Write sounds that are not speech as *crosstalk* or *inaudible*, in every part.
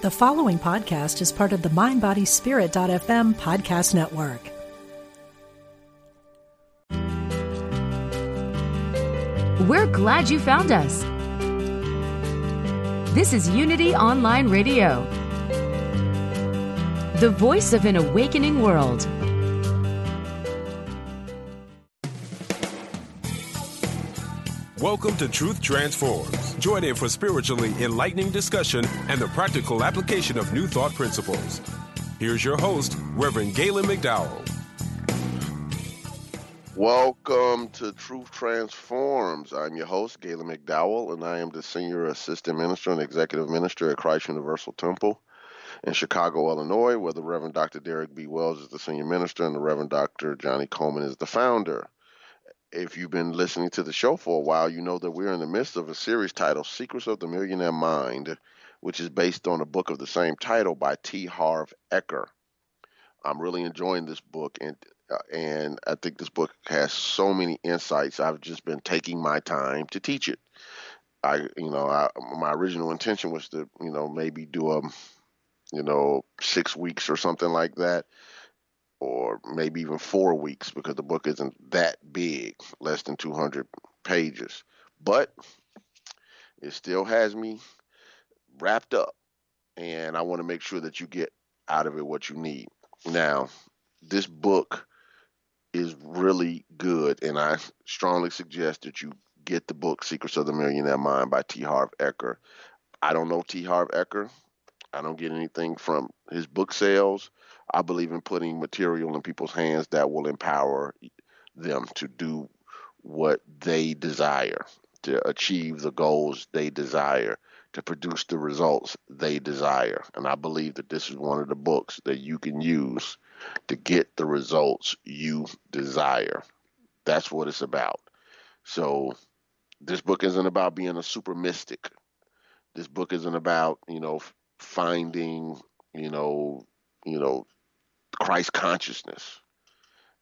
The following podcast is part of the MindBodySpirit.fm podcast network. We're glad you found us. This is Unity Online Radio, the voice of an awakening world. Welcome to Truth Transforms. Join in for spiritually enlightening discussion and the practical application of new thought principles. Here's your host, Reverend Galen McDowell. Welcome to Truth Transforms. I'm your host, Galen McDowell, and I am the Senior Assistant Minister and Executive Minister at Christ Universal Temple in Chicago, Illinois, where the Reverend Dr. Derrick B. Wells is the Senior Minister and the Reverend Dr. Johnnie Colemon is the founder if you've been listening to the show for a while, you know that we're in the midst of a series titled Secrets of the Millionaire Mind, which is based on a book of the same title by T. Harv Eker. I'm really enjoying this book, and uh, and I think this book has so many insights. I've just been taking my time to teach it. I, you know, I, my original intention was to, you know, maybe do a, you know, six weeks or something like that or maybe even four weeks because the book isn't that big, less than 200 pages. But it still has me wrapped up, and I want to make sure that you get out of it what you need. Now, this book is really good, and I strongly suggest that you get the book Secrets of the Millionaire Mind by T. Harv Eker. I don't know T. Harv Eker. I don't get anything from his book sales. I believe in putting material in people's hands that will empower them to do what they desire, to achieve the goals they desire, to produce the results they desire. And I believe that this is one of the books that you can use to get the results you desire. That's what it's about. So this book isn't about being a super mystic. This book isn't about, you know, finding, you know, you know, Christ consciousness.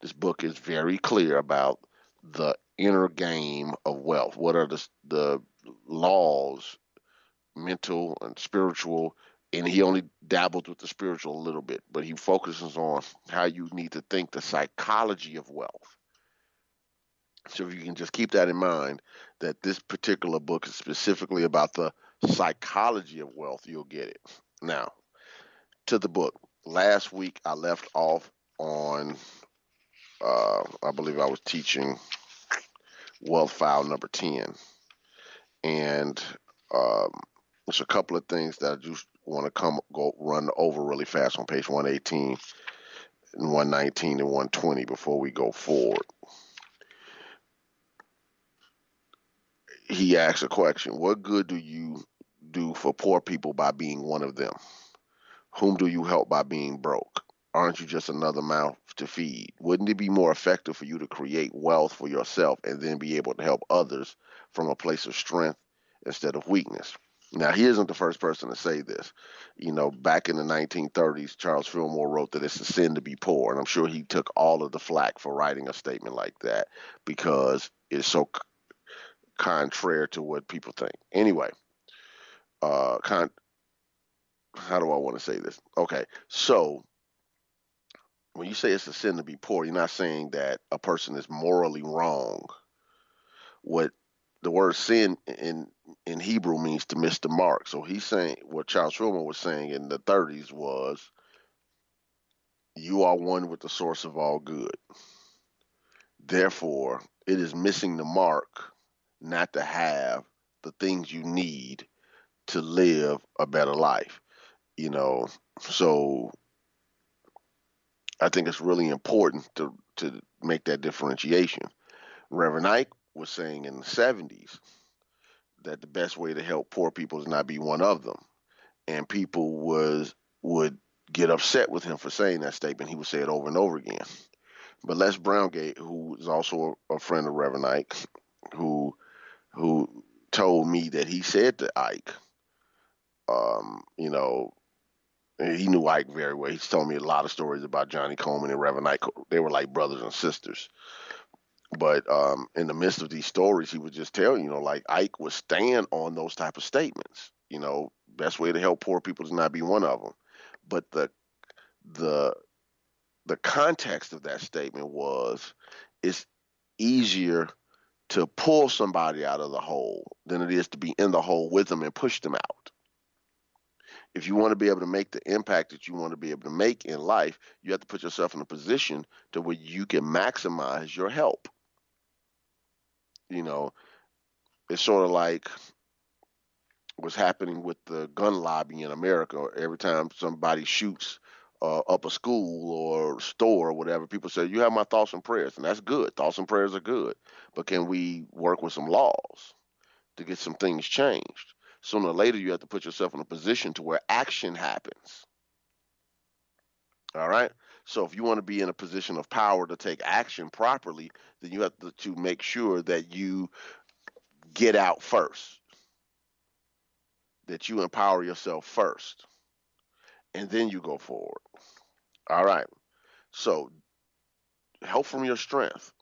This book is very clear about the inner game of wealth. What are the the laws, mental and spiritual? And he only dabbled with the spiritual a little bit, but he focuses on how you need to think the psychology of wealth. So if you can just keep that in mind, that this particular book is specifically about the psychology of wealth, you'll get it. Now, to the book last week I left off on, uh, I believe I was teaching wealth file number 10. And um, there's a couple of things that I just want to come go run over really fast on page 118 and 119 and 120 before we go forward. He asks a question What good do you do for poor people by being one of them? Whom do you help by being broke? Aren't you just another mouth to feed? Wouldn't it be more effective for you to create wealth for yourself and then be able to help others from a place of strength instead of weakness? Now, he isn't the first person to say this. You know, back in the 1930s, Charles Fillmore wrote that it's a sin to be poor. And I'm sure he took all of the flack for writing a statement like that because it's so c- contrary to what people think. Anyway, uh, con- how do I want to say this? Okay, so when you say it's a sin to be poor, you're not saying that a person is morally wrong. What the word sin in in Hebrew means to miss the mark. So he's saying what Charles Fillmore was saying in the 30s was, you are one with the source of all good. Therefore, it is missing the mark not to have the things you need to live a better life you know so i think it's really important to to make that differentiation. Reverend ike was saying in the 70s that the best way to help poor people is not be one of them. And people was would get upset with him for saying that statement. He would say it over and over again. But les browngate who is also a friend of reverend ike who who told me that he said to ike um, you know, he knew Ike very well. He's told me a lot of stories about Johnnie Colemon and Reverend Ike. They were like brothers and sisters. But um, in the midst of these stories, he would just tell you know, like Ike would stand on those type of statements. You know, best way to help poor people is not be one of them. But the the the context of that statement was it's easier to pull somebody out of the hole than it is to be in the hole with them and push them out. If you want to be able to make the impact that you want to be able to make in life, you have to put yourself in a position to where you can maximize your help. You know, it's sort of like what's happening with the gun lobby in America. Every time somebody shoots uh, up a school or store or whatever, people say, You have my thoughts and prayers. And that's good. Thoughts and prayers are good. But can we work with some laws to get some things changed? Sooner or later, you have to put yourself in a position to where action happens. All right. So if you want to be in a position of power to take action properly, then you have to, to make sure that you get out first, that you empower yourself first and then you go forward. All right. So help from your strength.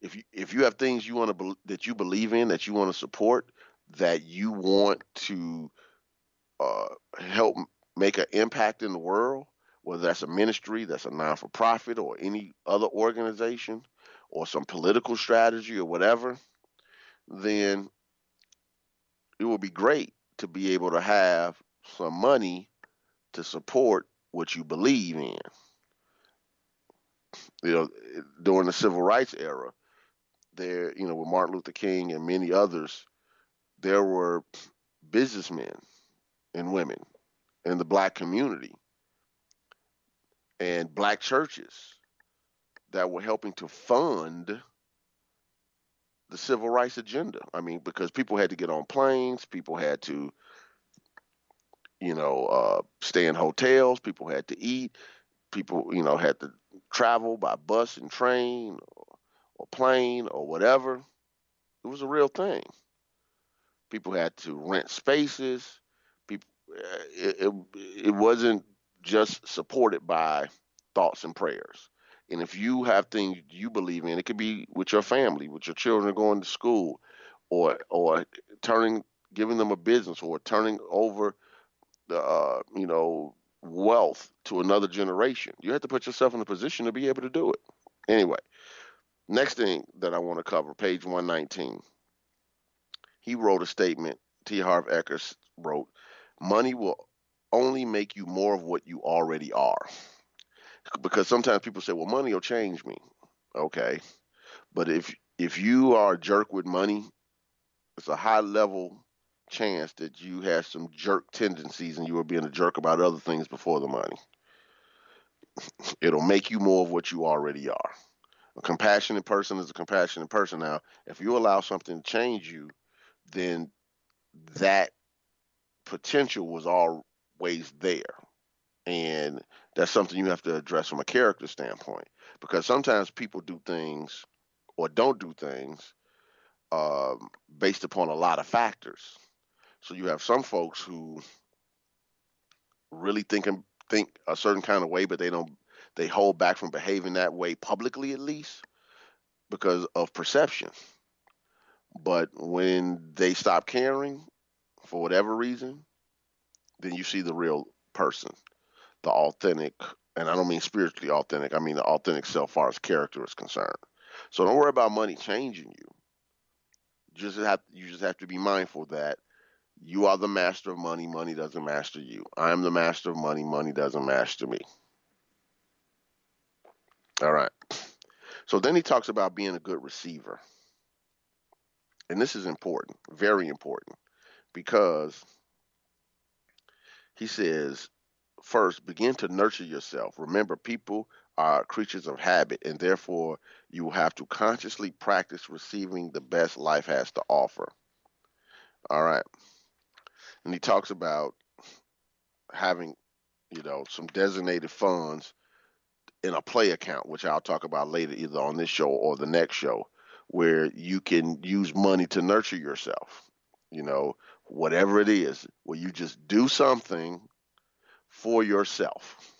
If you if you have things you want to be, that you believe in that you want to support that you want to uh, help make an impact in the world, whether that's a ministry, that's a non for profit, or any other organization, or some political strategy or whatever, then it would be great to be able to have some money to support what you believe in. You know, during the civil rights era, there, you know, with Martin Luther King and many others, there were businessmen and women in the black community and black churches that were helping to fund the civil rights agenda. I mean, because people had to get on planes, people had to you know, uh, stay in hotels. People had to eat. People, you know, had to travel by bus and train or, or plane or whatever. It was a real thing. People had to rent spaces. People, uh, it, it, it wasn't just supported by thoughts and prayers. And if you have things you believe in, it could be with your family, with your children going to school, or or turning, giving them a business, or turning over uh, you know, wealth to another generation. You have to put yourself in a position to be able to do it. Anyway, next thing that I want to cover, page 119. He wrote a statement, T. Harv Eker wrote, money will only make you more of what you already are. Because sometimes people say, well, money will change me. Okay. But if if you are a jerk with money, it's a high level chance that you have some jerk tendencies and you were being a jerk about other things before the money. *laughs* It'll make you more of what you already are. A compassionate person is a compassionate person. Now, if you allow something to change you, then that potential was always there. And that's something you have to address from a character standpoint. Because sometimes people do things or don't do things um, based upon a lot of factors. So you have some folks who really think and think a certain kind of way, but they don't they hold back from behaving that way publicly at least because of perception. But when they stop caring for whatever reason, then you see the real person, the authentic, and I don't mean spiritually authentic, I mean the authentic self far as character is concerned. So don't worry about money changing you. Just have you just have to be mindful that you are the master of money. Money doesn't master you. I am the master of money. Money doesn't master me. All right. So then he talks about being a good receiver. And this is important, very important, because he says, first, begin to nurture yourself. Remember, people are creatures of habit, and therefore you have to consciously practice receiving the best life has to offer. All right and he talks about having, you know, some designated funds in a play account, which I'll talk about later, either on this show or the next show, where you can use money to nurture yourself. You know, whatever it is, where you just do something for yourself.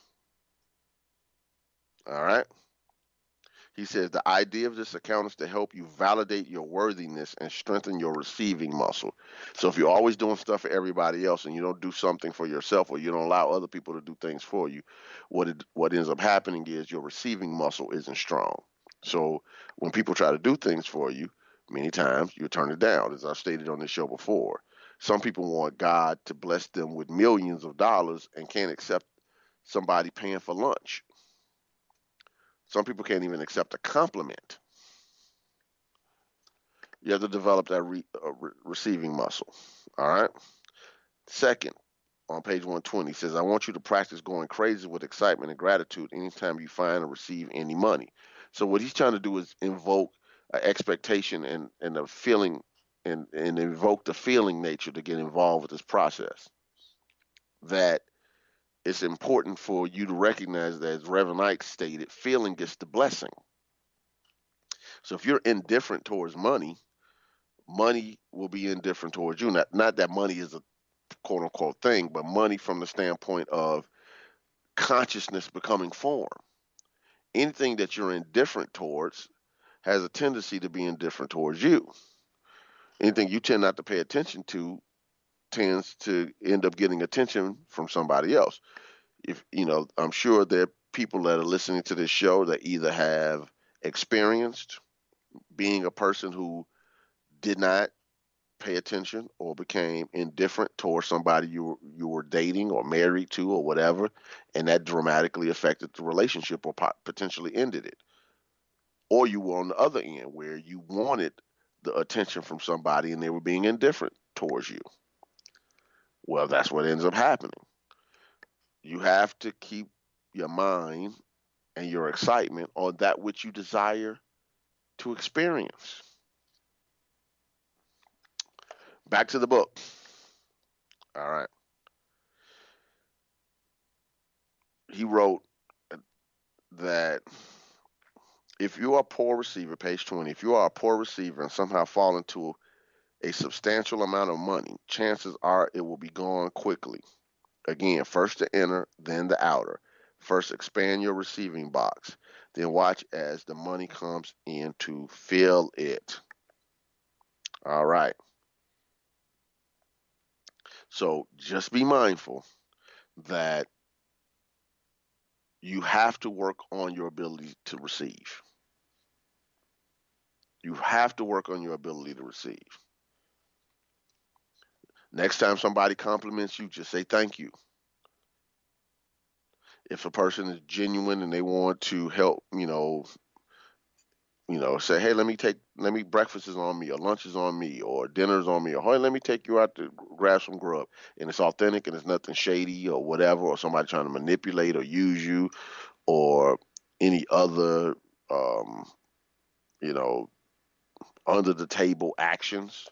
All right. He says the idea of this account is to help you validate your worthiness and strengthen your receiving muscle. So if you're always doing stuff for everybody else and you don't do something for yourself or you don't allow other people to do things for you, what it, what ends up happening is your receiving muscle isn't strong. So when people try to do things for you, many times you turn it down, as I've stated on this show before. Some people want God to bless them with millions of dollars and can't accept somebody paying for lunch. Some people can't even accept a compliment. You have to develop that re, uh, re, receiving muscle. All right. Second, on page 120, says, I want you to practice going crazy with excitement and gratitude anytime you find or receive any money. So, what he's trying to do is invoke an expectation and, and a feeling and, and invoke the feeling nature to get involved with this process. That it's important for you to recognize that, as Reverend Ike stated, feeling gets the blessing. So if you're indifferent towards money, money will be indifferent towards you. Not, not that money is a quote unquote thing, but money from the standpoint of consciousness becoming form. Anything that you're indifferent towards has a tendency to be indifferent towards you. Anything you tend not to pay attention to tends to end up getting attention from somebody else. If you know, I'm sure there are people that are listening to this show that either have experienced being a person who did not pay attention or became indifferent towards somebody you you were dating or married to or whatever, and that dramatically affected the relationship or potentially ended it. Or you were on the other end where you wanted the attention from somebody and they were being indifferent towards you. Well, that's what ends up happening. You have to keep your mind and your excitement on that which you desire to experience. Back to the book. All right. He wrote that if you are a poor receiver, page 20, if you are a poor receiver and somehow fall into a substantial amount of money, chances are it will be gone quickly. Again, first the inner, then the outer. First, expand your receiving box. Then watch as the money comes in to fill it. All right. So just be mindful that you have to work on your ability to receive. You have to work on your ability to receive. Next time somebody compliments you, just say thank you. If a person is genuine and they want to help, you know, you know, say, hey, let me take, let me breakfast is on me, or lunch is on me, or dinner's on me, or hey, let me take you out to grab some grub, and it's authentic and it's nothing shady or whatever, or somebody trying to manipulate or use you, or any other, um, you know, under the table actions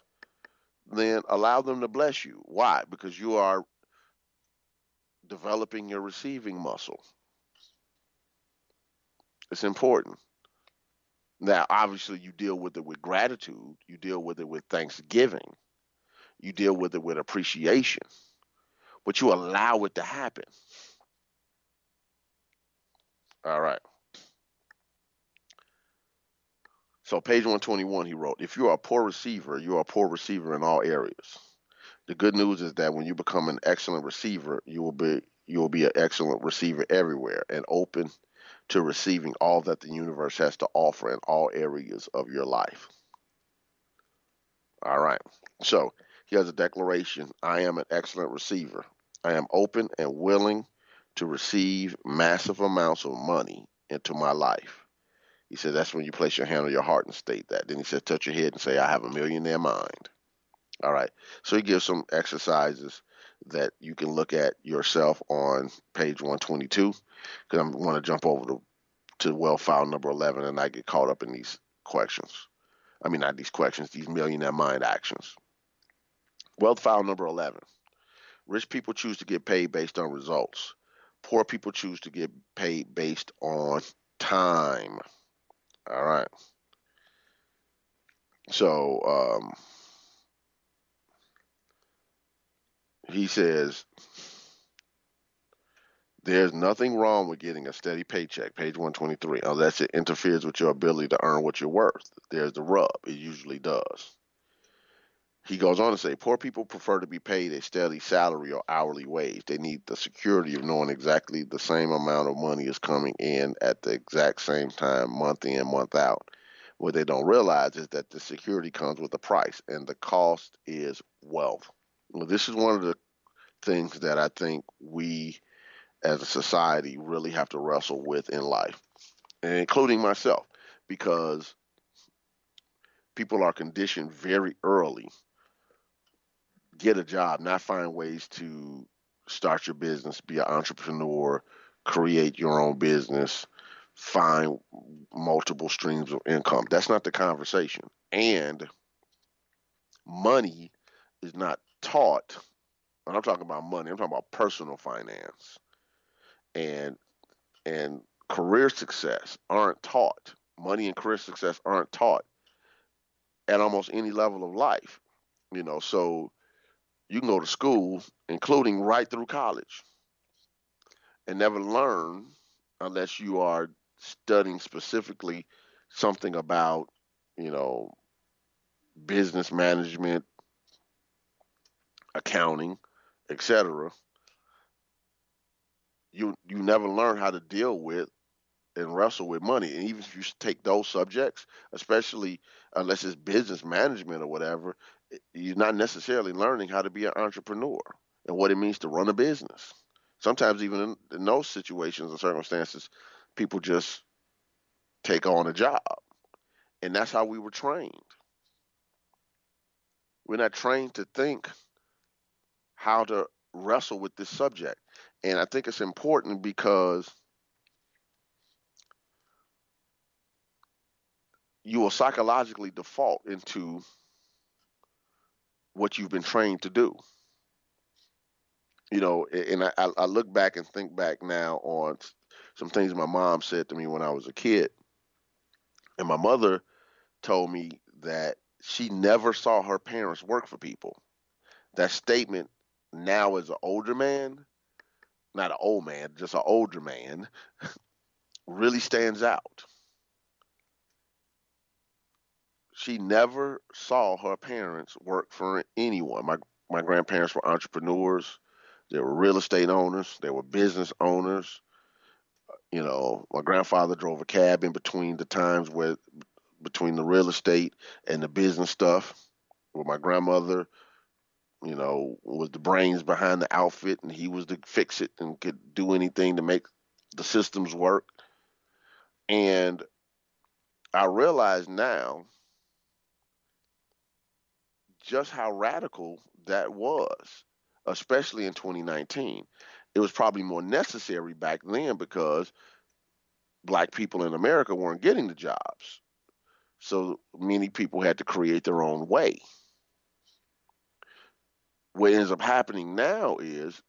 then allow them to bless you. Why? Because you are developing your receiving muscle. It's important. Now, obviously, you deal with it with gratitude, you deal with it with thanksgiving, you deal with it with appreciation, but you allow it to happen. All right. So page 121, he wrote, if you are a poor receiver, you are a poor receiver in all areas. The good news is that when you become an excellent receiver, you will be you will be an excellent receiver everywhere and open to receiving all that the universe has to offer in all areas of your life. All right. So he has a declaration I am an excellent receiver. I am open and willing to receive massive amounts of money into my life. He said that's when you place your hand on your heart and state that. Then he said touch your head and say, I have a millionaire mind. All right. So he gives some exercises that you can look at yourself on page 122 because I want to jump over to, to wealth file number 11 and I get caught up in these questions. I mean, not these questions, these millionaire mind actions. Wealth file number 11. Rich people choose to get paid based on results. Poor people choose to get paid based on time. All right. So um, he says There's nothing wrong with getting a steady paycheck, page 123, unless it interferes with your ability to earn what you're worth. There's the rub. It usually does. He goes on to say, poor people prefer to be paid a steady salary or hourly wage. They need the security of knowing exactly the same amount of money is coming in at the exact same time, month in, month out. What they don't realize is that the security comes with a price, and the cost is wealth. Well, this is one of the things that I think we as a society really have to wrestle with in life, including myself, because people are conditioned very early get a job, not find ways to start your business, be an entrepreneur, create your own business, find multiple streams of income. That's not the conversation. And money is not taught. and I'm talking about money. I'm talking about personal finance and and career success aren't taught. Money and career success aren't taught at almost any level of life. You know, so you can go to school, including right through college, and never learn unless you are studying specifically something about, you know, business management, accounting, etc you you never learn how to deal with and wrestle with money. And even if you take those subjects, especially unless it's business management or whatever, eh, you're not necessarily learning how to be an entrepreneur and what it means to run a business. Sometimes even in, in those situations and circumstances, people just take on a job. And that's how we were trained. We're not trained to think how to wrestle with this subject. And I think it's important because you will psychologically default into what you've been trained to do. You know, and I, I look back and think back now on some things my mom said to me when I was a kid. And my mother told me that she never saw her parents work for people. That statement now as an older man not an old man, just an older man, really stands out. She never saw her parents work for anyone. My my grandparents were entrepreneurs. They were real estate owners. They were business owners. You know, my grandfather drove a cab in between the times where between the real estate and the business stuff. With my grandmother, you know, was the brains behind the outfit, and he was to fix it and could do anything to make the systems work. And I realize now just how radical that was, especially in 2019. It was probably more necessary back then because black people in America weren't getting the jobs. So many people had to create their own way what ends up happening now is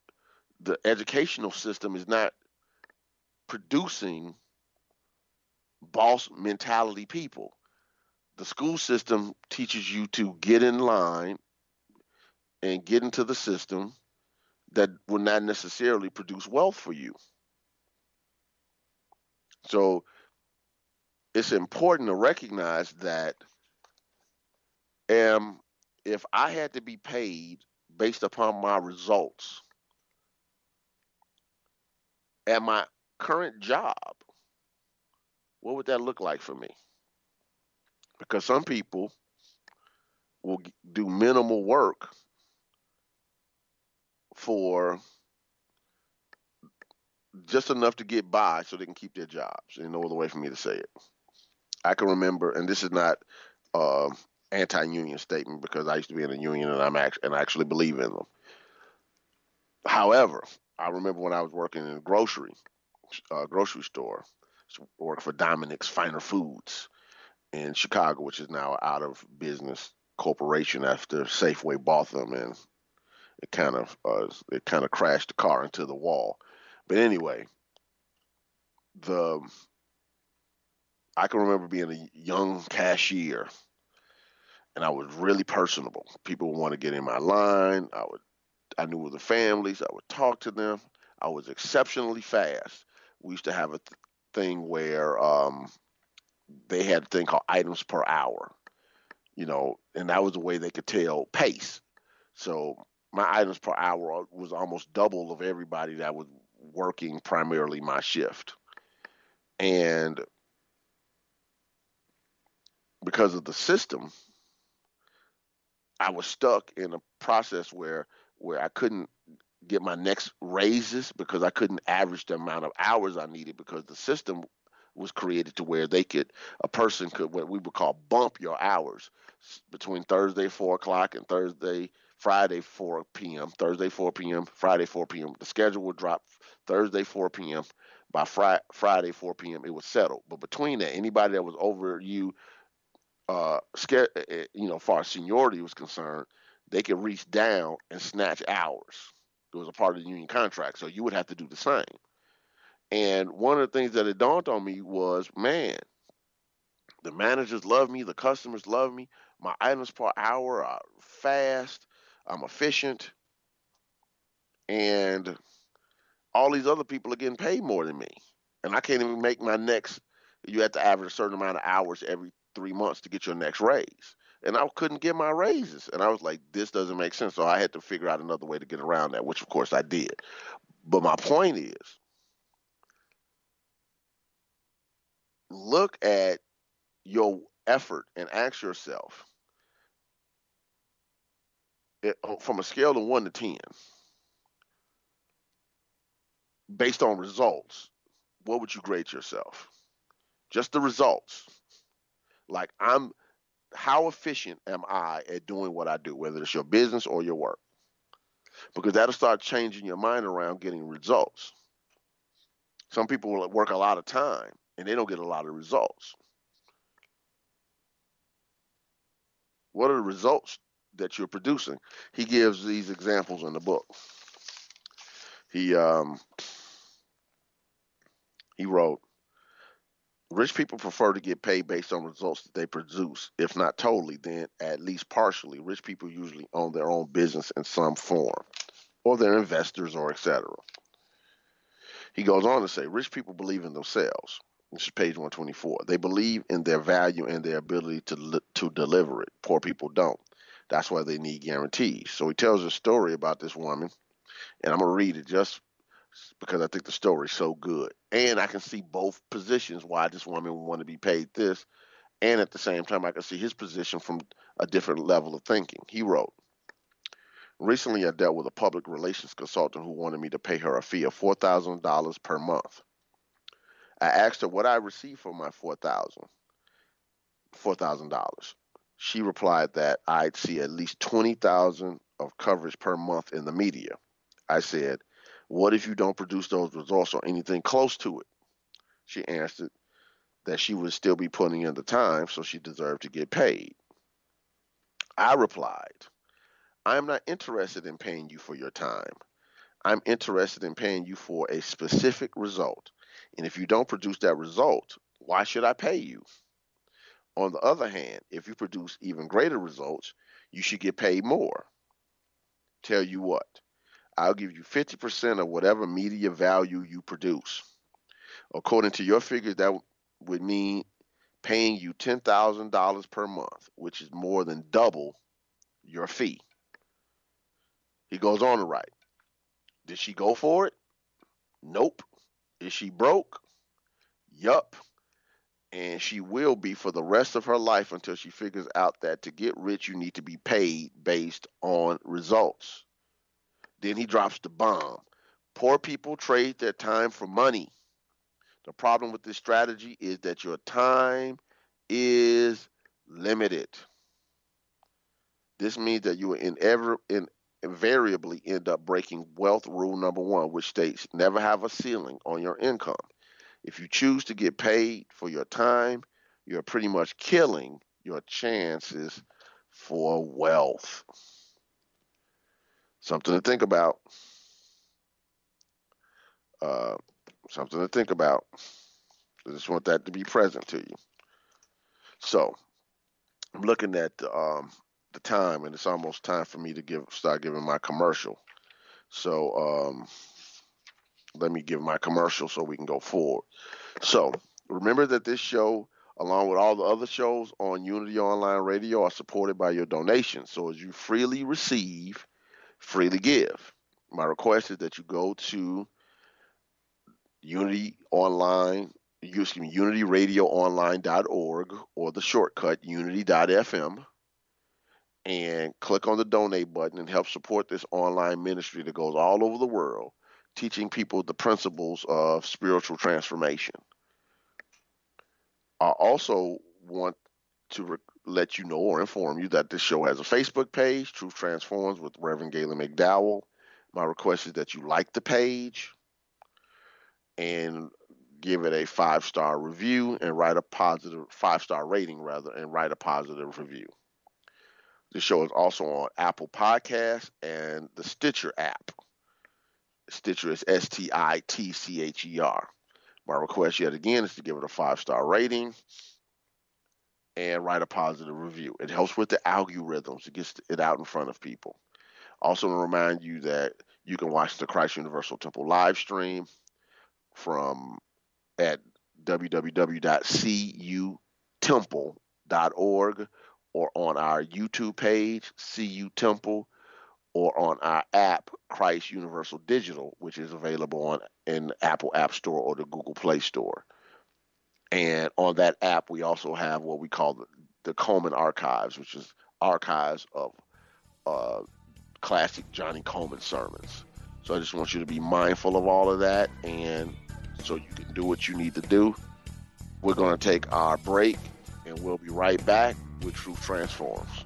the educational system is not producing boss mentality people. The school system teaches you to get in line and get into the system that will not necessarily produce wealth for you. So it's important to recognize that um, if I had to be paid based upon my results at my current job, what would that look like for me? Because some people will do minimal work for just enough to get by so they can keep their jobs. There's no other way for me to say it. I can remember, and this is not uh, anti-union statement because I used to be in a union and I'm actually and I actually believe in them. However, I remember when I was working in a grocery uh, grocery store, worked for Dominick's Finer Foods in Chicago, which is now out of business corporation after Safeway bought them and it kind of uh, it kind of crashed the car into the wall. But anyway, the I can remember being a young cashier and I was really personable. People would want to get in my line. I would, I knew the families. I would talk to them. I was exceptionally fast. We used to have a th- thing where um, they had a thing called items per hour, you know, and that was the way they could tell pace. So my items per hour was almost double of everybody that was working primarily my shift. And because of the system, I was stuck in a process where where I couldn't get my next raises because I couldn't average the amount of hours I needed because the system was created to where they could a person could what we would call bump your hours between Thursday four o'clock and Thursday Friday 4 p.m. Thursday 4 p.m. Friday 4 p.m. The schedule would drop Thursday 4 p.m. By Friday, Friday 4 p.m. it was settled. But between that, anybody that was over you, uh, eh, eh, you know, far as seniority was concerned, they could reach down and snatch hours. It was a part of the union contract, so you would have to do the same. And one of the things that it dawned on me was, man, the managers love me, the customers love me, my items per hour are fast, I'm efficient, and all these other people are getting paid more than me. And I can't even make my next, you have to average a certain amount of hours every three months to get your next raise. And I couldn't get my raises. And I was like, this doesn't make sense. So I had to figure out another way to get around that, which of course I did. But my point is look at your effort and ask yourself it, oh, from a scale of 1 to 10 based on results what would you grade yourself just the results like i'm how efficient am i at doing what i do whether it's your business or your work? Because that'll start changing your mind around getting results. Some people will work a lot of time and they don't get a lot of results. What are the results that you're producing? He gives these examples in the book. He um he wrote Rich people prefer to get paid based on results that they produce. If not totally, then at least partially. Rich people usually own their own business in some form, or they're investors, or etc. He goes on to say, rich people believe in themselves. This is page 124. They believe in their value and their ability to to deliver it. Poor people don't. That's why they need guarantees. So he tells a story about this woman, and I'm gonna read it just because I think the story's so good. And I can see both positions why this woman would want to be paid this. And at the same time, I can see his position from a different level of thinking. He wrote, Recently, I dealt with a public relations consultant who wanted me to pay her a fee of $4,000 per month. I asked her what I received for my $4,000. $4,000. She replied that I'd see at least 20,000 of coverage per month in the media. I said, what if you don't produce those results or anything close to it? She answered that she would still be putting in the time, so she deserved to get paid. I replied, I am not interested in paying you for your time. I'm interested in paying you for a specific result. And if you don't produce that result, why should I pay you? On the other hand, if you produce even greater results, you should get paid more. Tell you what, I'll give you 50% of whatever media value you produce. According to your figures, that would mean paying you $10,000 per month, which is more than double your fee. He goes on to write Did she go for it? Nope. Is she broke? Yup. And she will be for the rest of her life until she figures out that to get rich, you need to be paid based on results. Then he drops the bomb. Poor people trade their time for money. The problem with this strategy is that your time is limited. This means that you will inever, in, invariably end up breaking wealth rule number one, which states never have a ceiling on your income. If you choose to get paid for your time, you're pretty much killing your chances for wealth. Something to think about. Uh, something to think about. I just want that to be present to you. So, I'm looking at um, the time, and it's almost time for me to give start giving my commercial. So, um, let me give my commercial so we can go forward. So remember that this show, along with all the other shows on Unity Online Radio, are supported by your donations. So as you freely receive, freely give. My request is that you go to Unity Online, excuse me, unityradioonline.org or the shortcut unity.fm and click on the donate button and help support this online ministry that goes all over the world teaching people the principles of spiritual transformation. I also want to re- let you know or inform you that this show has a Facebook page, Truth Transforms with Reverend Galen McDowell. My request is that you like the page and give it a five star review and write a positive five star rating rather and write a positive review. The show is also on Apple Podcasts and the Stitcher app. Stitcher is S T I T C H E R. My request yet again is to give it a five star rating and write a positive review. It helps with the algorithms, it gets it out in front of people. Also, to remind you that you can watch the Christ Universal Temple live stream from at www.cutemple.org or on our YouTube page, CU Temple or on our app, Christ Universal Digital, which is available on in Apple App Store or the Google Play Store. And on that app, we also have what we call the, the Colemon Archives, which is archives of uh, classic Johnnie Colemon sermons. So I just want you to be mindful of all of that, and so you can do what you need to do. We're going to take our break, and we'll be right back with Truth Transforms.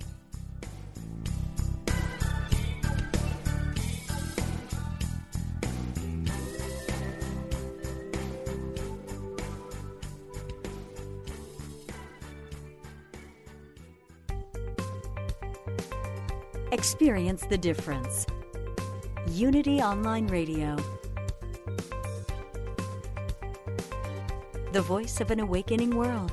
Experience the difference. Unity Online Radio. The voice of an awakening world.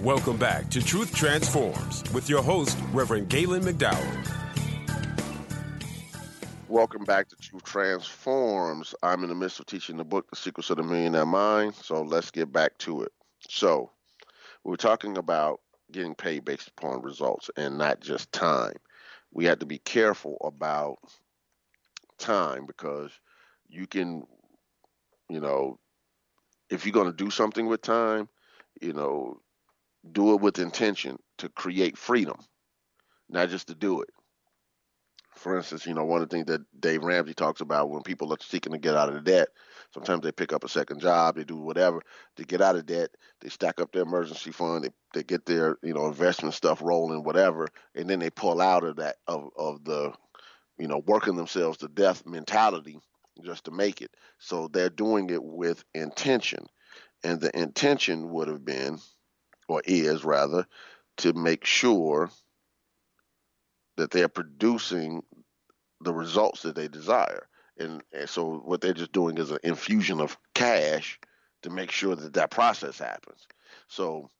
Welcome back to Truth Transforms with your host, Reverend Galen McDowell. Welcome back to Truth Transforms. I'm in the midst of teaching the book, The Secrets of the Millionaire Mind. So let's get back to it. So, we were talking about getting paid based upon results and not just time. We have to be careful about time because you can, you know, if you're going to do something with time, you know, do it with intention to create freedom, not just to do it. For instance, you know, one of the things that Dave Ramsey talks about when people are seeking to get out of debt, sometimes they pick up a second job, they do whatever to get out of debt. They stack up their emergency fund, they, they get their, you know, investment stuff rolling, whatever, and then they pull out of that of, of the, you know, working themselves to death mentality just to make it. So they're doing it with intention. And the intention would have been, or is rather, to make sure that they're producing the results that they desire. And, and so what they're just doing is an infusion of cash to make sure that that process happens. So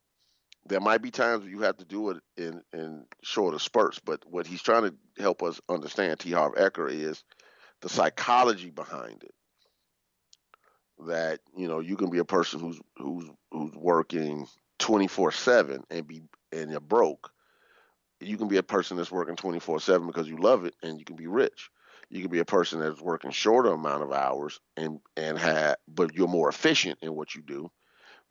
there might be times you have to do it in, in shorter spurts, but what he's trying to help us understand, T. Harv Eker, is the psychology behind it. That you know you can be a person who's who's who's working 24 seven and be and you're broke, you can be a person that's working 24 7 because you love it and you can be rich you can be a person that's working shorter amount of hours and and have but you're more efficient in what you do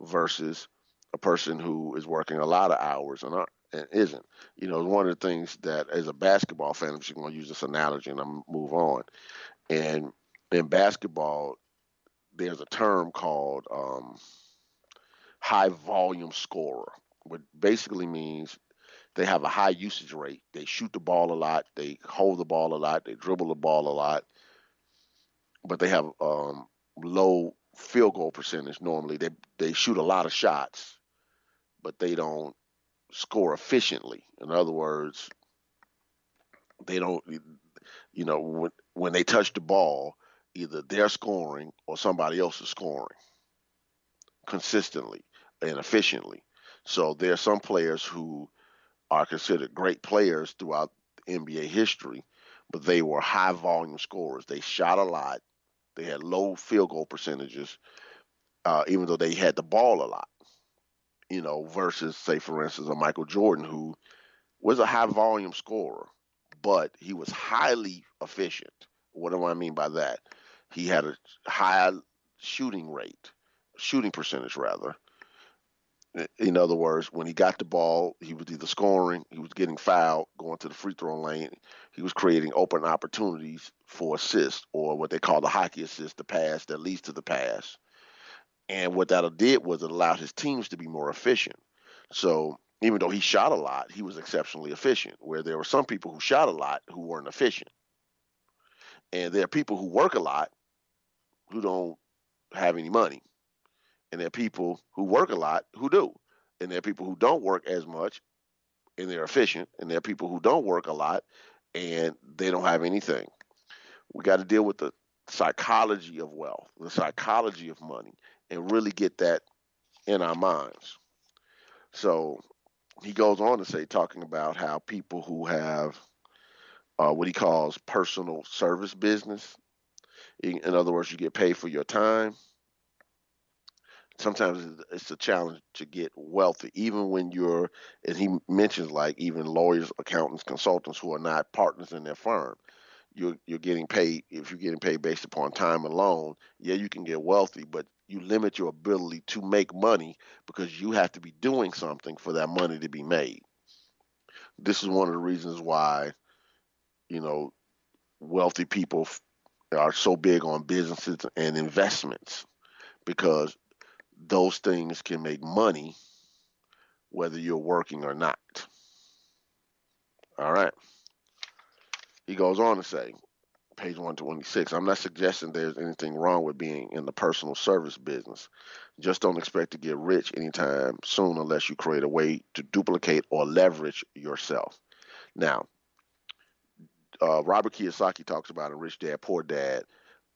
versus a person who is working a lot of hours and, and isn't. You know one of the things that as a basketball fan i'm just going to use this analogy and i'm move on. And in basketball there's a term called um, high volume scorer which basically means they have a high usage rate. They shoot the ball a lot. They hold the ball a lot. They dribble the ball a lot. But they have um, low field goal percentage normally. They they shoot a lot of shots, but they don't score efficiently. In other words, they don't. You know, when when they touch the ball, either they're scoring or somebody else is scoring consistently and efficiently. So there are some players who are considered great players throughout NBA history, but they were high volume scorers. They shot a lot. They had low field goal percentages, uh, even though they had the ball a lot. You know, versus say for instance a Michael Jordan who was a high volume scorer, but he was highly efficient. What do I mean by that? He had a high shooting rate, shooting percentage rather. In other words, when he got the ball, he was either scoring, he was getting fouled, going to the free throw lane, he was creating open opportunities for assists, or what they call the hockey assist, the pass that leads to the pass. And what that did was it allowed his teams to be more efficient. So even though he shot a lot, he was exceptionally efficient. Where there were some people who shot a lot who weren't efficient. And there are people who work a lot who don't have any money. And there are people who work a lot who do. And there are people who don't work as much and they're efficient. And there are people who don't work a lot and they don't have anything. We got to deal with the psychology of wealth, the psychology of money, and really get that in our minds. So he goes on to say, talking about how people who have uh, what he calls personal service business, in, in other words, you get paid for your time. Sometimes it's a challenge to get wealthy, even when you're, and he mentions like even lawyers, accountants, consultants who are not partners in their firm. You're, you're getting paid, if you're getting paid based upon time alone, yeah, you can get wealthy, but you limit your ability to make money because you have to be doing something for that money to be made. This is one of the reasons why, you know, wealthy people are so big on businesses and investments because those things can make money whether you're working or not. All right. He goes on to say, page 126. I'm not suggesting there's anything wrong with being in the personal service business. Just don't expect to get rich anytime soon unless you create a way to duplicate or leverage yourself. Now, uh, Robert Kiyosaki talks about in Rich Dad Poor Dad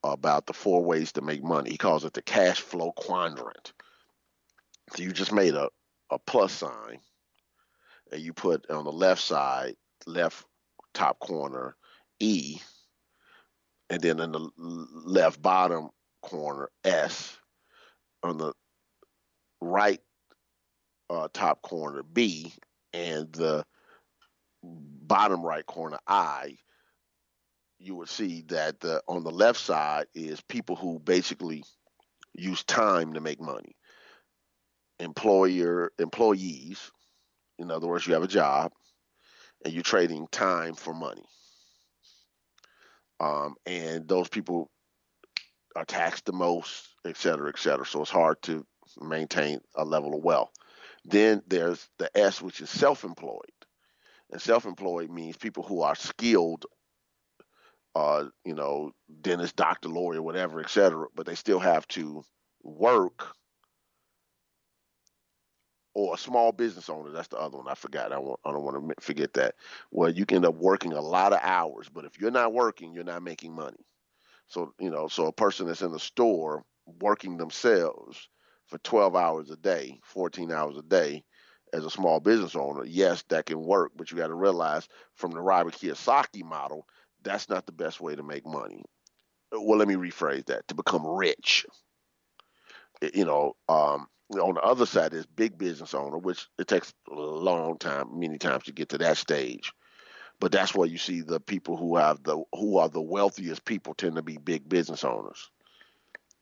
about the four ways to make money. He calls it the cash flow quadrant. So you just made a, a plus sign and you put on the left side, left top corner, E, and then in the left bottom corner S, on the right uh, top corner B, and the bottom right corner I, you would see that the, on the left side is people who basically use time to make money. Employer employees, in other words, you have a job and you're trading time for money um, and those people are taxed the most, et cetera, et cetera. So it's hard to maintain a level of wealth. Then there's the S, which is self-employed, and self-employed means people who are skilled, uh, you know, dentist, doctor, lawyer, whatever, et cetera, but they still have to work or a small business owner. That's the other one. I forgot. I, want, I don't want to forget that. Well, you can end up working a lot of hours, but if you're not working, you're not making money. So, you know, so a person that's in the store working themselves for 12 hours a day, 14 hours a day, as a small business owner, yes, that can work, but you got to realize from the Robert Kiyosaki model, that's not the best way to make money. Well, let me rephrase that to become rich. You know, um, on the other side is big business owner, which it takes a long time, many times to get to that stage. But that's where you see the people who have the who are the wealthiest people tend to be big business owners.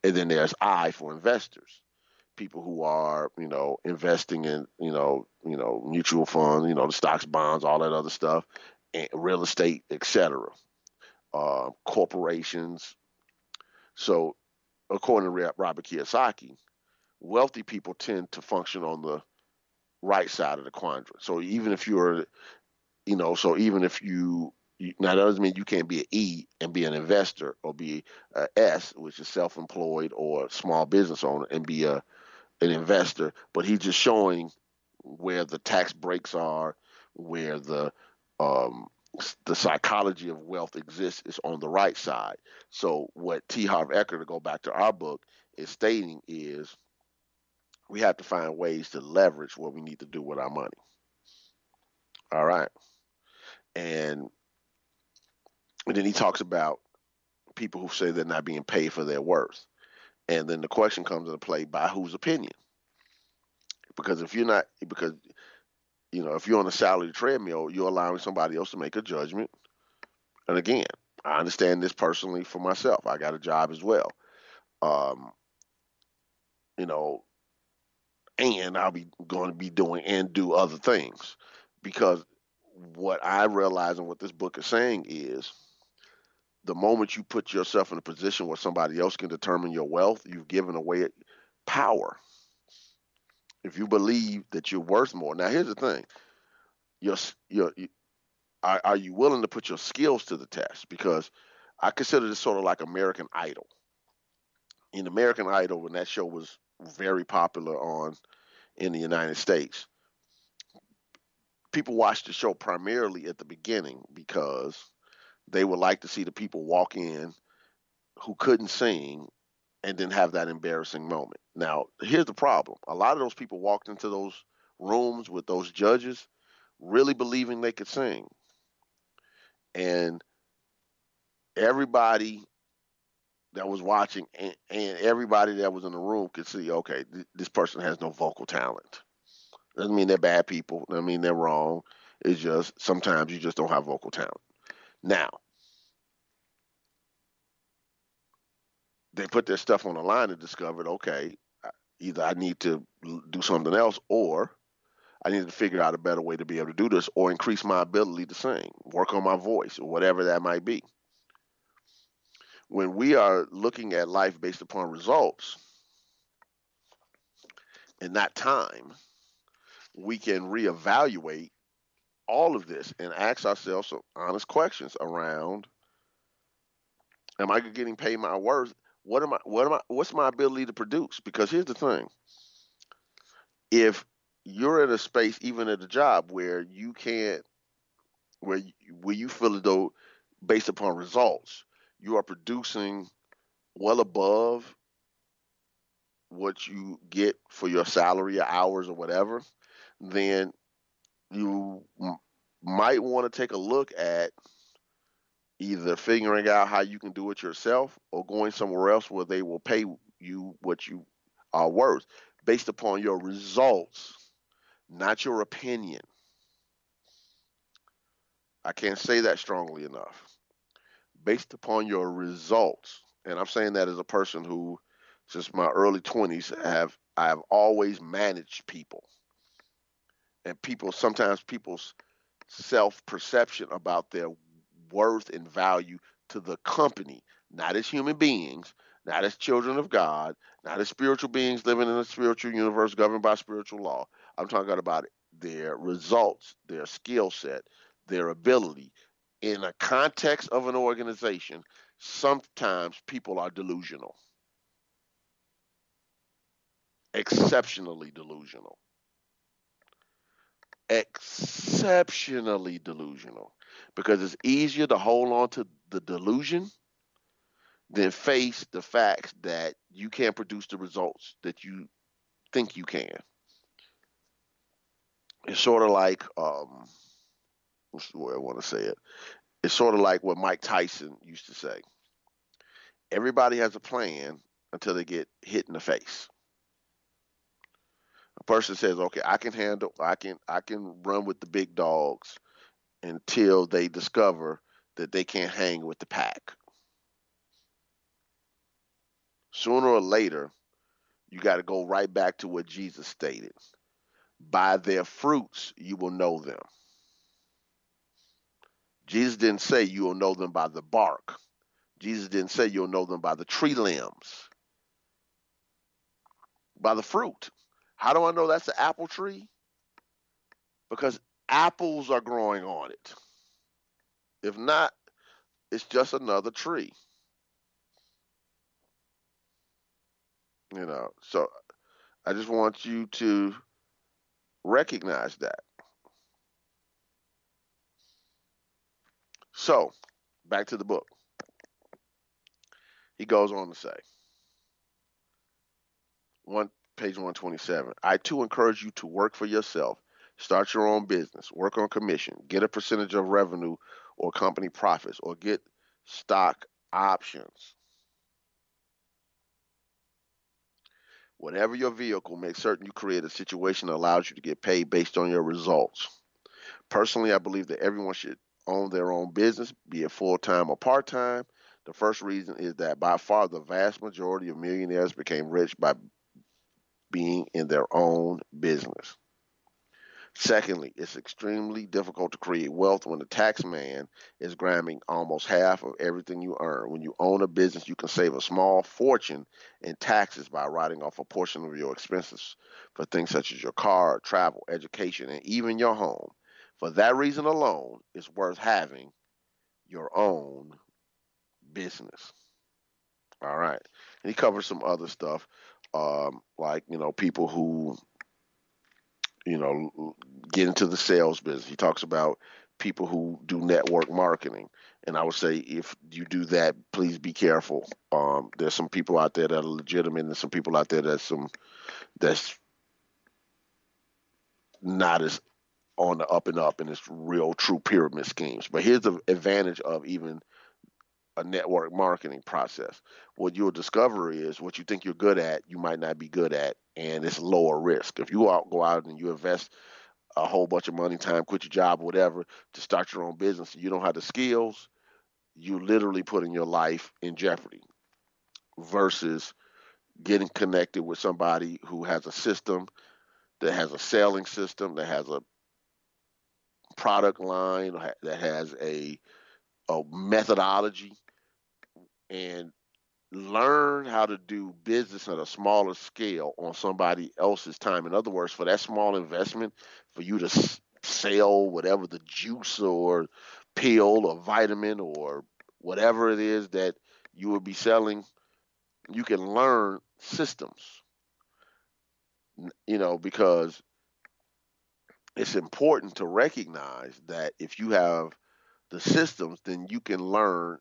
And then there's I for investors, people who are you know investing in you know you know mutual funds, you know the stocks, bonds, all that other stuff, and real estate, etc. Uh, corporations. So, according to Robert Kiyosaki, wealthy people tend to function on the right side of the quadrant. So even if you're, you know, so even if you, you now that doesn't mean you can't be an E and be an investor or be a S, which is self-employed or small business owner, and be a an investor. But he's just showing where the tax breaks are, where the um, the psychology of wealth exists is on the right side. So what T. Harv Eker, to go back to our book, is stating is we have to find ways to leverage what we need to do with our money. All right. And But then he talks about people who say they're not being paid for their worth. And then the question comes into play by whose opinion? Because if you're not, because, you know, if you're on a salary treadmill, you're allowing somebody else to make a judgment. And again, I understand this personally for myself. I got a job as well. Um, you know, and I'll be going to be doing and do other things because what I realize and what this book is saying is the moment you put yourself in a position where somebody else can determine your wealth, you've given away power. If you believe that you're worth more, now here's the thing: you're, you're, you, are, are you willing to put your skills to the test? Because I consider this sort of like American Idol. In American Idol, when that show was very popular on in the United States, people watched the show primarily at the beginning because they would like to see the people walk in who couldn't sing and then have that embarrassing moment. Now, here's the problem. A lot of those people walked into those rooms with those judges really believing they could sing. And everybody that was watching and, and everybody that was in the room could see, okay, th- this person has no vocal talent. Doesn't mean they're bad people. Doesn't mean they're wrong. It's just sometimes you just don't have vocal talent. Now, they put their stuff on the line and discovered, okay, either I need to do something else or I need to figure out a better way to be able to do this or increase my ability to sing, work on my voice, or whatever that might be. When we are looking at life based upon results and not time, we can reevaluate all of this and ask ourselves some honest questions around am I getting paid my worth? What am I what am I what's my ability to produce? Because here's the thing. If you're in a space, even at a job where you can't where you, where you feel as though based upon results, you are producing well above what you get for your salary or hours or whatever, then you m- might want to take a look at either figuring out how you can do it yourself or going somewhere else where they will pay you what you are worth based upon your results, not your opinion. I can't say that strongly enough. Based upon your results, and I'm saying that as a person who, since my early 20s, have I have always managed people and people sometimes people's self perception about their worth and value to the company, not as human beings, not as children of God, not as spiritual beings living in a spiritual universe governed by spiritual law. I'm talking about their results, their skill set, their ability. In a context of an organization, sometimes people are delusional, exceptionally delusional. Exceptionally delusional. Because it's easier to hold on to the delusion than face the facts that you can't produce the results that you think you can. It's sort of like, um, what's the way I want to say it? It's sort of like what Mike Tyson used to say. Everybody has a plan until they get hit in the face a person says, "Okay, I can handle, I can, I can run with the big dogs," until they discover that they can't hang with the pack. Sooner or later, you got to go right back to what Jesus stated: "By their fruits you will know them." Jesus didn't say you will know them by the bark. Jesus didn't say you'll know them by the tree limbs, by the fruit. How do I know that's the apple tree? Because apples are growing on it. If not, it's just another tree. You know, so I just want you to recognize that. So, back to the book. He goes on to say, one page 127. I too encourage you to work for yourself, start your own business, work on commission, get a percentage of revenue or company profits, or get stock options. Whatever your vehicle, make certain you create a situation that allows you to get paid based on your results. Personally, I believe that everyone should own their own business, be it full time or part time. The first reason is that by far the vast majority of millionaires became rich by being in their own business. Secondly, it's extremely difficult to create wealth when the tax man is grabbing almost half of everything you earn. When you own a business, you can save a small fortune in taxes by writing off a portion of your expenses for things such as your car, travel, education, and even your home. For that reason alone, it's worth having your own business. All right. And he covers some other stuff, um, like, you know, people who you know, get into the sales business. He talks about people who do network marketing. And I would say if you do that, please be careful. Um, there's some people out there that are legitimate, and some people out there that's some that's not as on the up and up, and it's real true pyramid schemes. But here's the advantage of even a network marketing process. What you'll discover is what you think you're good at, you might not be good at, and it's lower risk. If you out, go out and you invest a whole bunch of money, time, quit your job, whatever, to start your own business, you don't have the skills, you literally putting your life in jeopardy. Versus getting connected with somebody who has a system, that has a selling system, that has a product line, that has a, a methodology and learn how to do business at a smaller scale on somebody else's time. In other words, for that small investment, for you to sell whatever the juice or pill or vitamin or whatever it is that you will be selling, you can learn systems. You know, because it's important to recognize that if you have the systems, then you can learn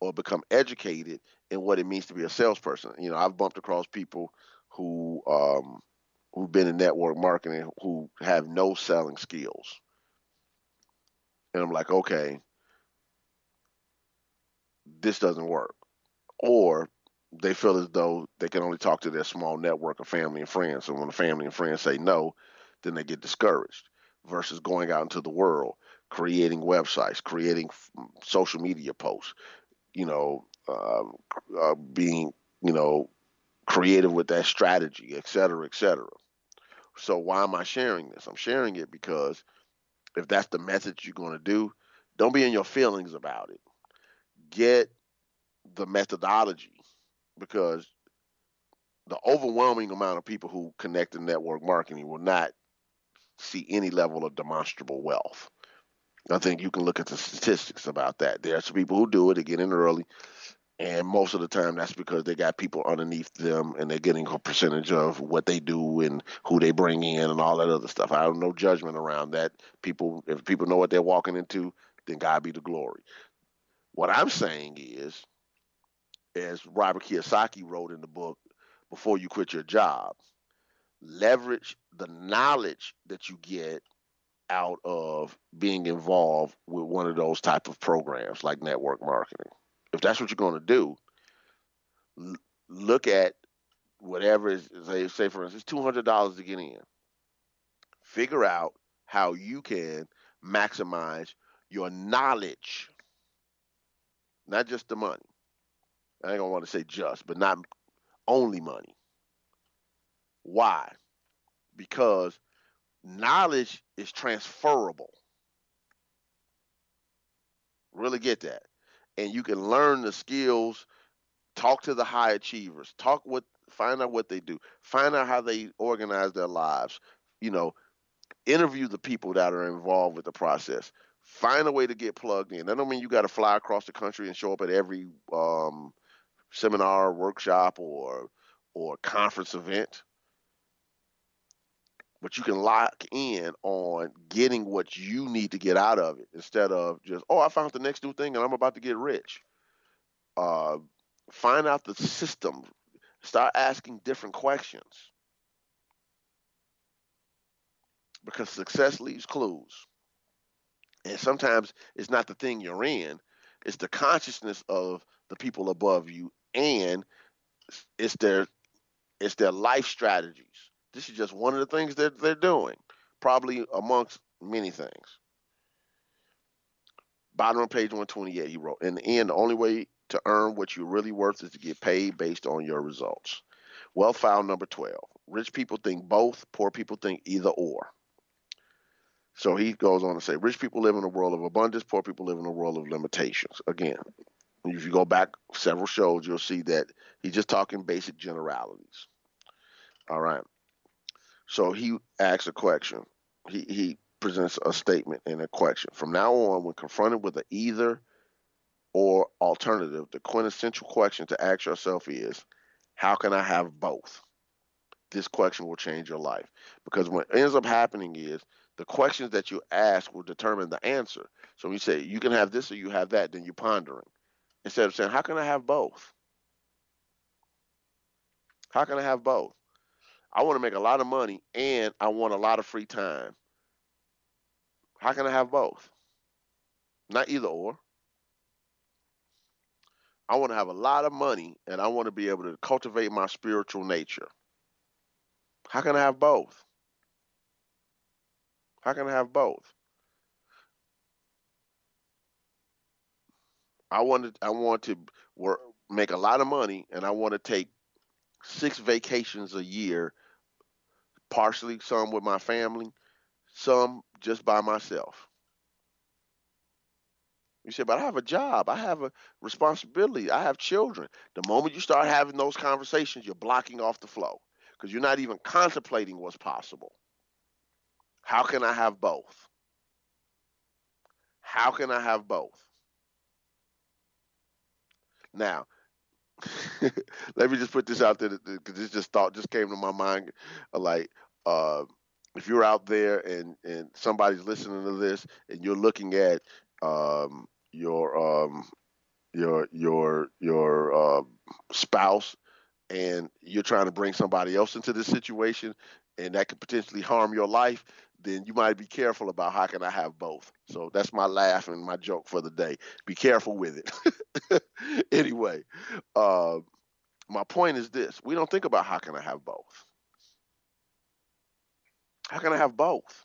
or become educated in what it means to be a salesperson. You know, I've bumped across people who um, who've been in network marketing who have no selling skills, and I'm like, okay, this doesn't work, or they feel as though they can only talk to their small network of family and friends. And when the family and friends say no, then they get discouraged versus going out into the world, creating websites, creating social media posts, you know, uh, uh, being, you know, creative with that strategy, et cetera, et cetera. So why am I sharing this? I'm sharing it because if that's the message you're going to do, don't be in your feelings about it. Get the methodology because the overwhelming amount of people who connect to network marketing will not see any level of demonstrable wealth. I think you can look at the statistics about that. There are some people who do it, they get in early, and most of the time that's because they got people underneath them and they're getting a percentage of what they do and who they bring in and all that other stuff. I have no judgment around that. People, if people know what they're walking into, then God be the glory. What I'm saying is, as Robert Kiyosaki wrote in the book, Before You Quit Your Job, leverage the knowledge that you get out of being involved with one of those type of programs like network marketing. If that's what you're going to do, l- look at whatever is say, say for instance two hundred dollars to get in. Figure out how you can maximize your knowledge, not just the money. I ain't gonna want to say just, but not only money. Why? Because knowledge is transferable. Really get that. And you can learn the skills, talk to the high achievers, talk what find out what they do, find out how they organize their lives, you know, interview the people that are involved with the process. Find a way to get plugged in. That don't mean you got to fly across the country and show up at every um, seminar, workshop, or or conference event but you can lock in on getting what you need to get out of it instead of just, oh, I found the next new thing and I'm about to get rich. Uh, find out the system. Start asking different questions because success leaves clues. And sometimes it's not the thing you're in, it's the consciousness of the people above you, and it's their it's their life strategies. This is just one of the things that they're doing, probably amongst many things. Bottom of page 128, he wrote, In the end, the only way to earn what you're really worth is to get paid based on your results. Wealth file number 12. Rich people think both, poor people think either or. So he goes on to say, rich people live in a world of abundance, poor people live in a world of limitations. Again, if you go back several shows, you'll see that he's just talking basic generalities. All right. So he asks a question. He he presents a statement and a question. From now on, when confronted with an either or alternative, the quintessential question to ask yourself is, how can I have both? This question will change your life. Because what ends up happening is the questions that you ask will determine the answer. So when you say you can have this or you have that, then you're pondering. Instead of saying, How can I have both? How can I have both? I want to make a lot of money and I want a lot of free time. How can I have both? Not either or. I want to have a lot of money and I want to be able to cultivate my spiritual nature. How can I have both? How can I have both? I want to I want to work make a lot of money and I want to take six vacations a year, partially some with my family, some just by myself. You say, but I have a job. I have a responsibility. I have children. The moment you start having those conversations, you're blocking off the flow because you're not even contemplating what's possible. How can I have both? How can I have both? Now, *laughs* let me just put this out there because this just thought just came to my mind. Like, uh, if you're out there and and somebody's listening to this and you're looking at um, your um, your your your uh, spouse and you're trying to bring somebody else into this situation and that could potentially harm your life then you might be careful about how can i have both. So that's my laugh and my joke for the day. Be careful with it. *laughs* Anyway uh, my point is this. We don't think about how can i have both how can I have both?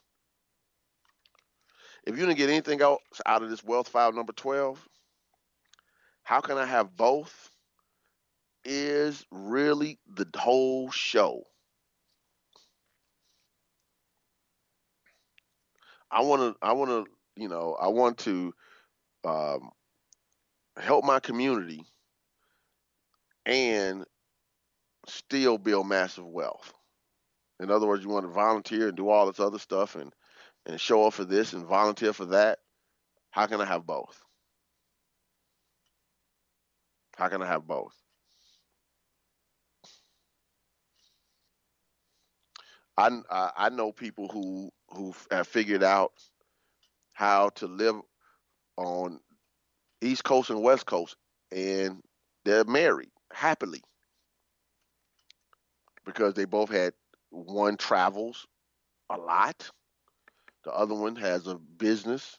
If you didn't get anything else out of this wealth file number 12, how can I have both is really the whole show. I want to, I want to, you know, I want to um, help my community and still build massive wealth. In other words, you want to volunteer and do all this other stuff and and show up for this and volunteer for that. How can I have both? How can I have both? I, I know people who who have figured out how to live on East Coast and West Coast, and they're married happily because they both had one travels a lot. The other one has a business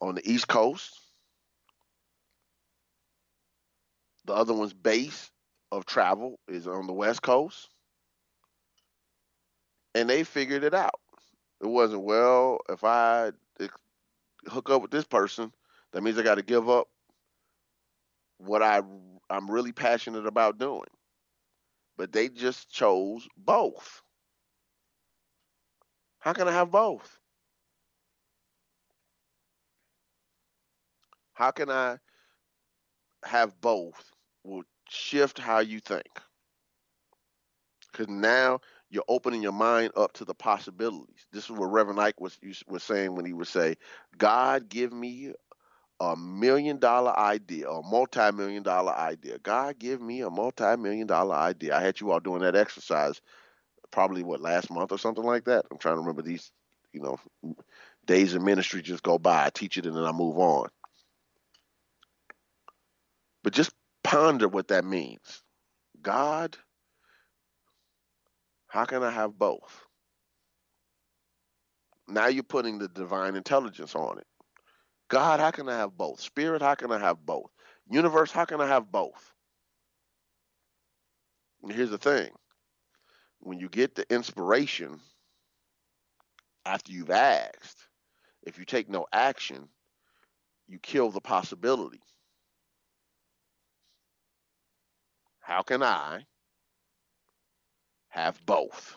on the East Coast. The other one's base of travel is on the West Coast. And they figured it out. It wasn't, well, if I hook up with this person, that means I got to give up what I I'm really passionate about doing. But they just chose both. How can I have both? How can I have both? Will shift how you think. Because now you're opening your mind up to the possibilities. This is what Reverend Ike was was saying when he would say, "God, give me a million dollar idea, a multi million dollar idea. God, give me a multi million dollar idea." I had you all doing that exercise probably what last month or something like that. I'm trying to remember these, you know, days of ministry just go by. I teach it and then I move on. But just ponder what that means. God, how can I have both? Now you're putting the divine intelligence on it. God, how can I have both? Spirit, how can I have both? Universe, how can I have both? And here's the thing when you get the inspiration after you've asked, if you take no action, you kill the possibility. How can I have both?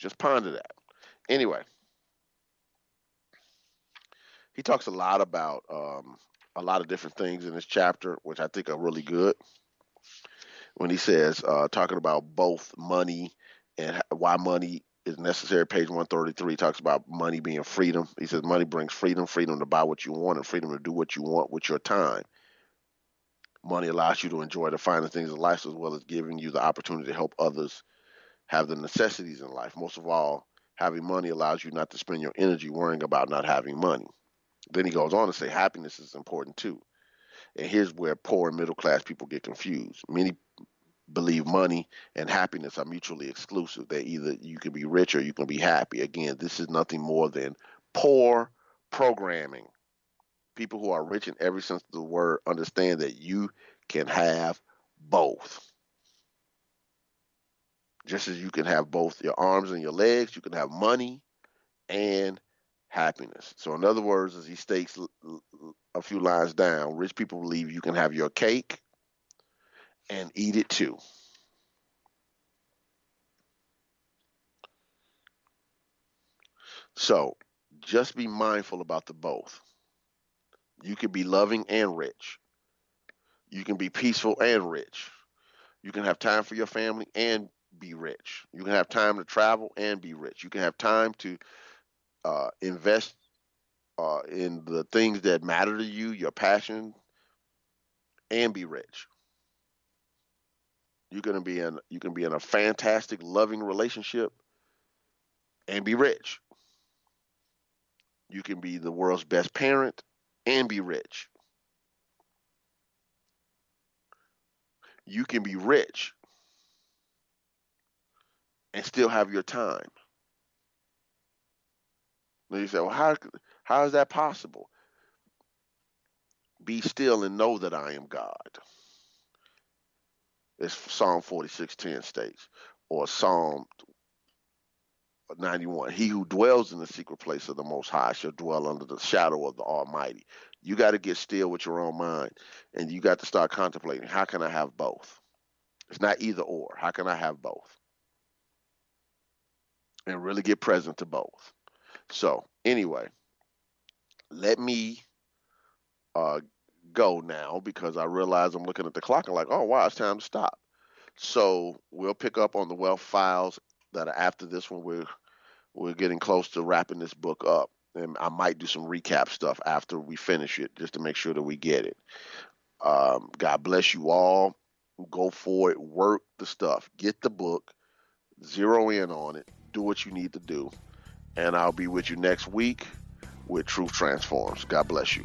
Just ponder that. Anyway, he talks a lot about um, a lot of different things in this chapter, which I think are really good. When he says, uh, talking about both money and why money is necessary, page 133, he talks about money being freedom. He says, money brings freedom, freedom to buy what you want, and freedom to do what you want with your time. Money allows you to enjoy the finer things in life as well as giving you the opportunity to help others have the necessities in life. Most of all, having money allows you not to spend your energy worrying about not having money. Then he goes on to say happiness is important too. And here's where poor and middle class people get confused. Many believe money and happiness are mutually exclusive. That either you can be rich or you can be happy. Again, this is nothing more than poor programming. People who are rich in every sense of the word understand that you can have both. Just as you can have both your arms and your legs, you can have money and happiness. So, in other words, as he states a few lines down, rich people believe you can have your cake and eat it too. So, just be mindful about the both. You can be loving and rich. You can be peaceful and rich. You can have time for your family and be rich. You can have time to travel and be rich. You can have time to uh, invest uh, in the things that matter to you, your passion, and be rich. You're gonna be in you can be in a fantastic, loving relationship and be rich. You can be the world's best parent and be rich. You can be rich and still have your time. And you say, well, how, how is that possible? Be still and know that I am God. As Psalm 46:10 states, or Psalm 91. He who dwells in the secret place of the Most High shall dwell under the shadow of the Almighty. You got to get still with your own mind, and you got to start contemplating: How can I have both? It's not either or. How can I have both? And really get present to both. So anyway, let me uh, go now because I realize I'm looking at the clock and like, oh wow, it's time to stop. So we'll pick up on the wealth files that are after this one. We're we're getting close to wrapping this book up, and I might do some recap stuff after we finish it, just to make sure that we get it. Um, God bless you all. Go for it. Work the stuff. Get the book. Zero in on it. Do what you need to do and I'll be with you next week with Truth Transforms. God bless you.